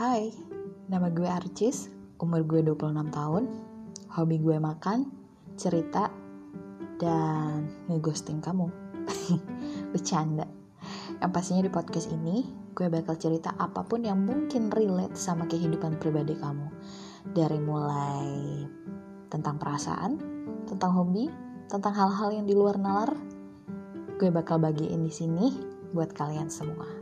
Hai, nama gue Arcis, umur gue 26 tahun, hobi gue makan, cerita, dan ngeghosting kamu. Bercanda. Yang pastinya di podcast ini, gue bakal cerita apa pun yang mungkin relate sama kehidupan pribadi kamu. Dari mulai tentang perasaan, tentang hobi, tentang hal-hal yang di luar nalar, gue bakal bagiin di sini buat kalian semua.